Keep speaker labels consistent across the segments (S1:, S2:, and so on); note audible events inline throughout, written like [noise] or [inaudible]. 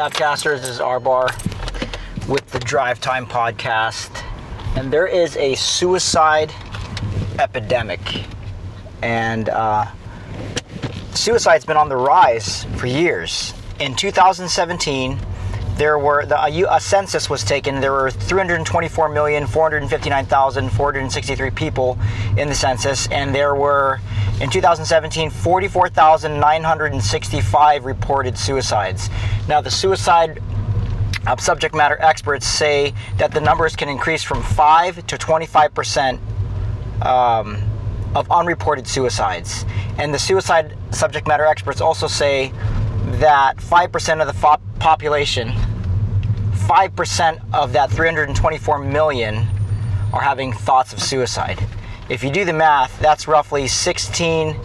S1: Tapcasters? This is Arbar with the Drive Time Podcast. And there is a suicide epidemic. And uh, suicide's been on the rise for years. In 2017, there were the, a, a census was taken. There were 324,459,463 people in the census, and there were in 2017 44,965 reported suicides. Now, the suicide uh, subject matter experts say that the numbers can increase from 5 to 25 percent um, of unreported suicides. And the suicide subject matter experts also say that 5% of the fo- population 5% of that 324 million are having thoughts of suicide. If you do the math, that's roughly 16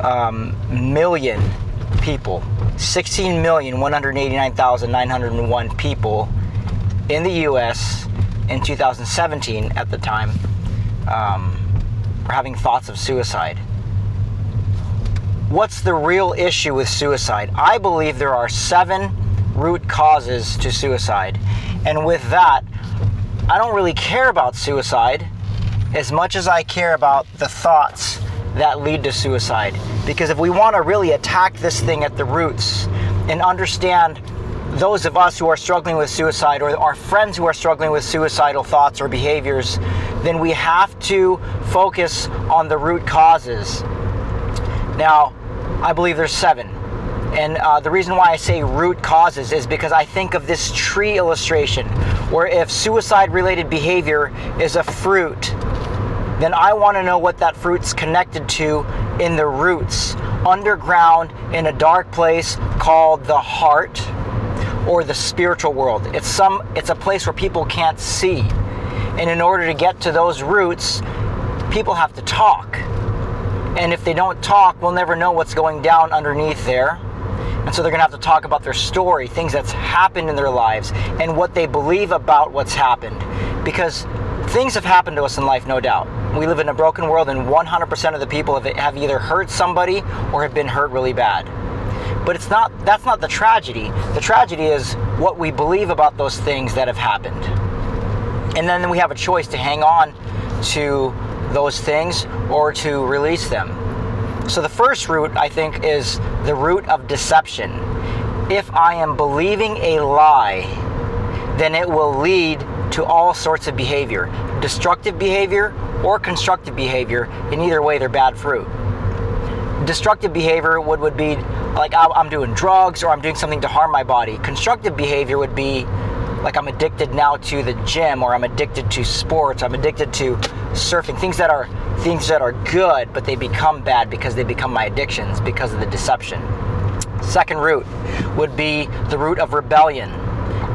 S1: um, million people. 16,189,901 people in the US in 2017 at the time um, are having thoughts of suicide. What's the real issue with suicide? I believe there are seven root causes to suicide. And with that, I don't really care about suicide as much as I care about the thoughts that lead to suicide. Because if we want to really attack this thing at the roots and understand those of us who are struggling with suicide or our friends who are struggling with suicidal thoughts or behaviors, then we have to focus on the root causes. Now, I believe there's seven. And uh, the reason why I say root causes is because I think of this tree illustration where if suicide related behavior is a fruit, then I want to know what that fruit's connected to in the roots, underground in a dark place called the heart or the spiritual world. It's some it's a place where people can't see. And in order to get to those roots, people have to talk. And if they don't talk, we'll never know what's going down underneath there. And so they're going to have to talk about their story, things that's happened in their lives, and what they believe about what's happened. Because things have happened to us in life, no doubt. We live in a broken world, and 100% of the people have, either hurt somebody or have been hurt really bad. But it's not that's not the tragedy. The tragedy is what we believe about those things that have happened. And then we have a choice to hang on to those things or to release them. So the first root, I think, is the root of deception. If I am believing a lie, then it will lead to all sorts of behavior destructive behavior or constructive behavior. In either way, they're bad fruit. Destructive behavior would, would be like I'm doing drugs or I'm doing something to harm my body. Constructive behavior would be like I'm addicted now to the gym or I'm addicted to sports, I'm addicted to surfing, things that are things that are good, but they become bad because they become my addictions because of the deception. Second root would be the root of rebellion.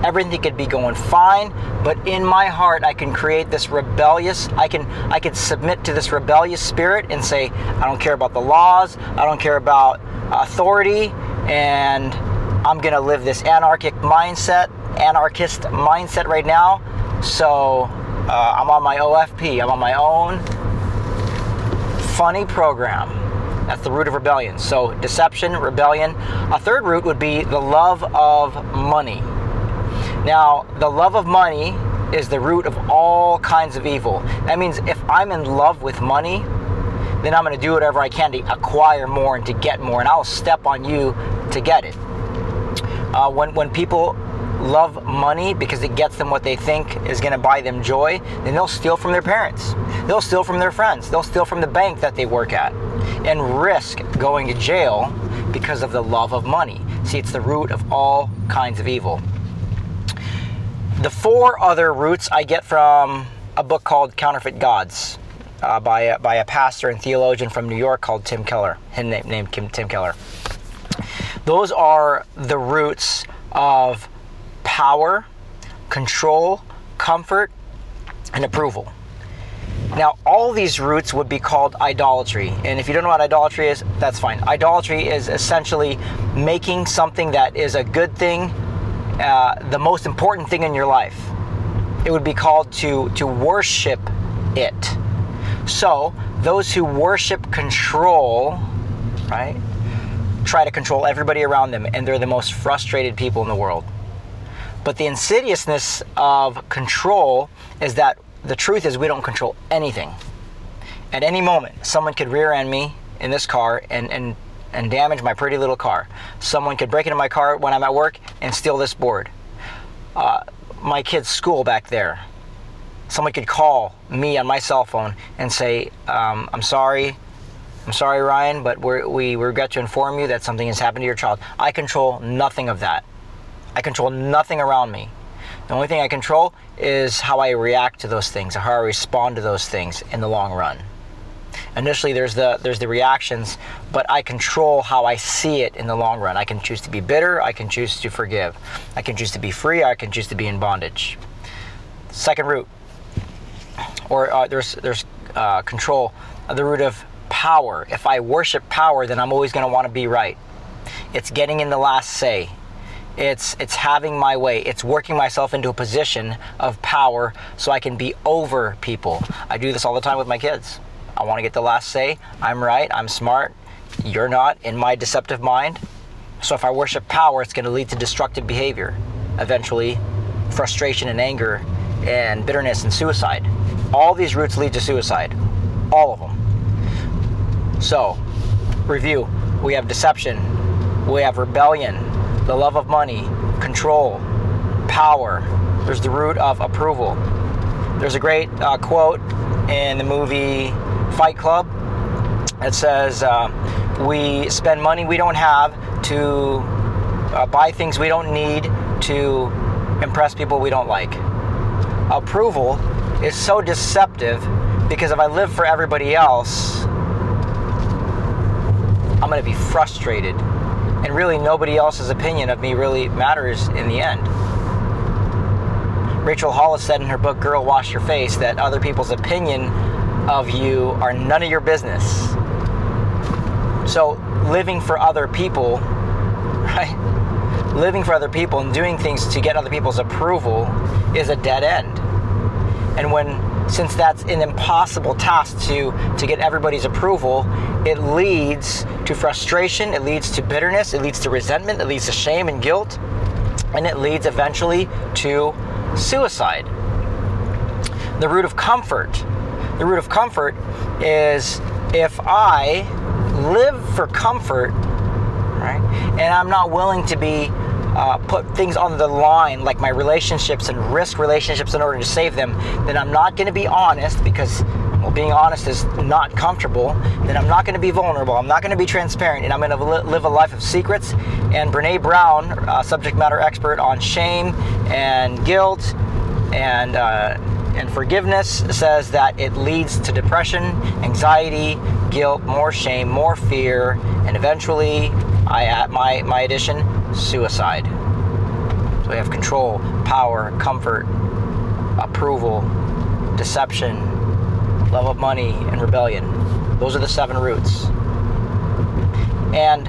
S1: Everything could be going fine, but in my heart I can create this rebellious, I can I can submit to this rebellious spirit and say, I don't care about the laws, I don't care about authority, and I'm gonna live this anarchic mindset, anarchist mindset right now. So uh, I'm on my OFP, I'm on my own funny program. That's the root of rebellion. So, deception, rebellion. A third root would be the love of money. Now, the love of money is the root of all kinds of evil. That means if I'm in love with money, then I'm going to do whatever I can to acquire more and to get more, and I'll step on you to get it. Uh, when, when people love money because it gets them what they think is going to buy them joy, then they'll steal from their parents. They'll steal from their friends. They'll steal from the bank that they work at and risk going to jail because of the love of money. See, it's the root of all kinds of evil. The four other roots I get from a book called Counterfeit Gods uh, by, a, by a pastor and theologian from New York called Tim Keller, named Tim Keller. Those are the roots of power, control, comfort, and approval. Now, all these roots would be called idolatry. And if you don't know what idolatry is, that's fine. Idolatry is essentially making something that is a good thing uh, the most important thing in your life. It would be called to, to worship it. So, those who worship control, right, try to control everybody around them, and they're the most frustrated people in the world. But the insidiousness of control is that the truth is we don't control anything. At any moment, someone could rear end me in this car and, and, and damage my pretty little car. Someone could break into my car when I'm at work and steal this board. Uh, my kid's school back there. Someone could call me on my cell phone and say, um, I'm sorry, I'm sorry, Ryan, but we're, we regret to inform you that something has happened to your child. I control nothing of that. I control nothing around me. The only thing I control is how I react to those things, how I respond to those things in the long run. Initially, there's the there's the reactions, but I control how I see it in the long run. I can choose to be bitter. I can choose to forgive. I can choose to be free. I can choose to be in bondage. Second root, or uh, there's there's uh, control. The root of power. If I worship power, then I'm always going to want to be right. It's getting in the last say. It's it's having my way. It's working myself into a position of power so I can be over people. I do this all the time with my kids. I want to get the last say. I'm right. I'm smart. You're not in my deceptive mind. So if I worship power, it's going to lead to destructive behavior. Eventually, frustration and anger and bitterness and suicide. All these roots lead to suicide. All of them. So, review. We have deception. We have rebellion the love of money, control, power. There's the root of approval. There's a great uh, quote in the movie Fight Club. that says, uh, We spend money we don't have to uh, buy things we don't need to impress people we don't like. Approval is so deceptive because if I live for everybody else, I'm going to be frustrated and really nobody else's opinion of me really matters in the end. Rachel Hollis said in her book Girl Wash Your Face that other people's opinion of you are none of your business. So, living for other people, [laughs] right? Living for other people and doing things to get other people's approval is a dead end. And when since that's an impossible task to to get everybody's approval, it leads to frustration, it leads to bitterness, it leads to resentment, it leads to shame and guilt, and it leads eventually to suicide. The root of comfort. The root of comfort is if I live for comfort, right, and I'm not willing to be uh, put things on the line, like my relationships and risk relationships in order to save them, then I'm not going to be honest because well, being honest is not comfortable. Then I'm not going to be vulnerable. I'm not going to be transparent, and I'm going to li- live a life of secrets. And Brene Brown, uh, subject matter expert on shame and guilt and uh, and forgiveness, says that it leads to depression, anxiety, guilt, more shame, more fear, and eventually, I my my addition, suicide. So we have control, power, comfort, approval, deception, love of money, and rebellion. Those are the seven roots. And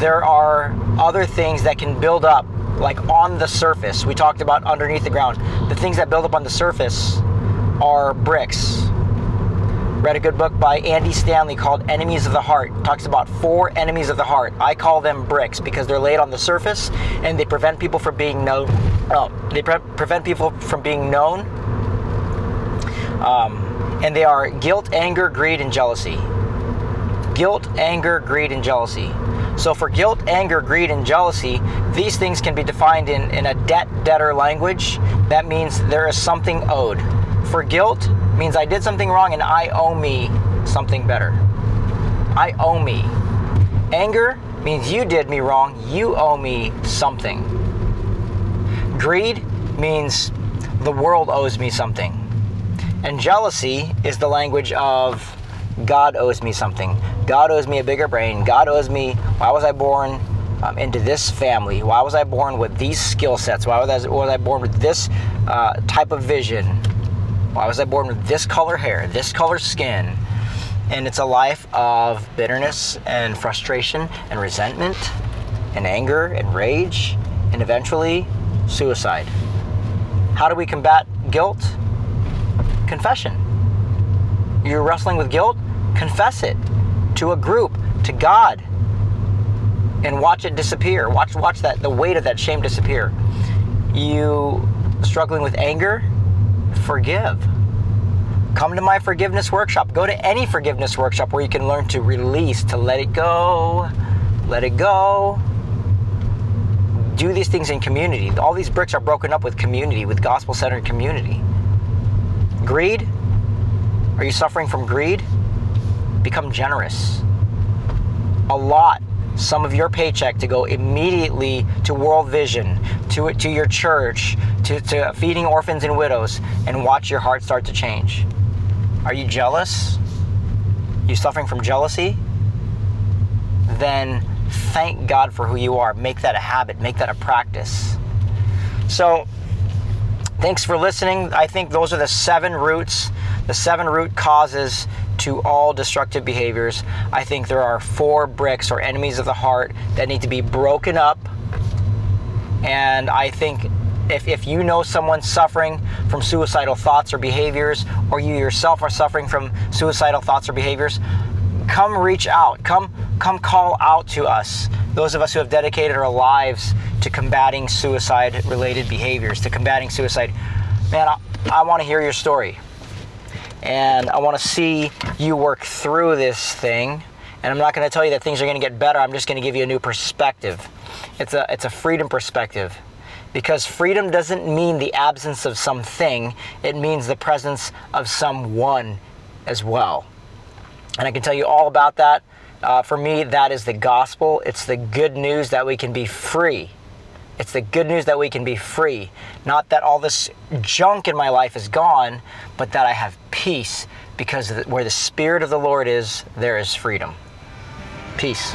S1: there are other things that can build up, like on the surface. We talked about underneath the ground. The things that build up on the surface are bricks, read a good book by Andy Stanley called Enemies of the Heart. Talks about four enemies of the heart. I call them bricks because they're laid on the surface and they prevent people from being known. Oh, they pre- prevent people from being known. Um, and they are guilt, anger, greed, and jealousy. Guilt, anger, greed, and jealousy. So for guilt, anger, greed, and jealousy, these things can be defined in, in a debt debtor language. That means there is something owed. For guilt means I did something wrong and I owe me something better. I owe me. Anger means you did me wrong, you owe me something. Greed means the world owes me something. And jealousy is the language of God owes me something. God owes me a bigger brain. God owes me, why was I born um, into this family? Why was I born with these skill sets? Why was I, was I born with this uh, type of vision? Why was I born with this color hair, this color skin? And it's a life of bitterness and frustration and resentment and anger and rage and eventually suicide. How do we combat guilt? Confession. You're wrestling with guilt? Confess it to a group, to God, and watch it disappear. Watch watch that the weight of that shame disappear. you struggling with anger, forgive. Come to my forgiveness workshop. Go to any forgiveness workshop where you can learn to release, to let it go, let it go. Do these things in community. All these bricks are broken up with community, with gospel centered community. Greed? Are you suffering from greed? Become generous. A lot some of your paycheck to go immediately to World Vision, to, to your church, to, to feeding orphans and widows, and watch your heart start to change. Are you jealous? You suffering from jealousy? Then thank God for who you are. Make that a habit, make that a practice. So, thanks for listening. I think those are the seven roots, the seven root causes to all destructive behaviors. I think there are four bricks or enemies of the heart that need to be broken up. And I think if, if you know someone suffering from suicidal thoughts or behaviors, or you yourself are suffering from suicidal thoughts or behaviors, come reach out. Come come call out to us. Those of us who have dedicated our lives to combating suicide related behaviors, to combating suicide. Man, I, I want to hear your story and I want to see you work through this thing. And I'm not going to tell you that things are going to get better. I'm just going to give you a new perspective. It's a it's a freedom perspective. Because freedom doesn't mean the absence of something, it means the presence of someone as well. And I can tell you all about that. Uh, for me, that is the gospel. It's the good news that we can be free it's the good news that we can be free. Not that all this junk in my life is gone, but that I have peace because where the Spirit of the Lord is, there is freedom. Peace.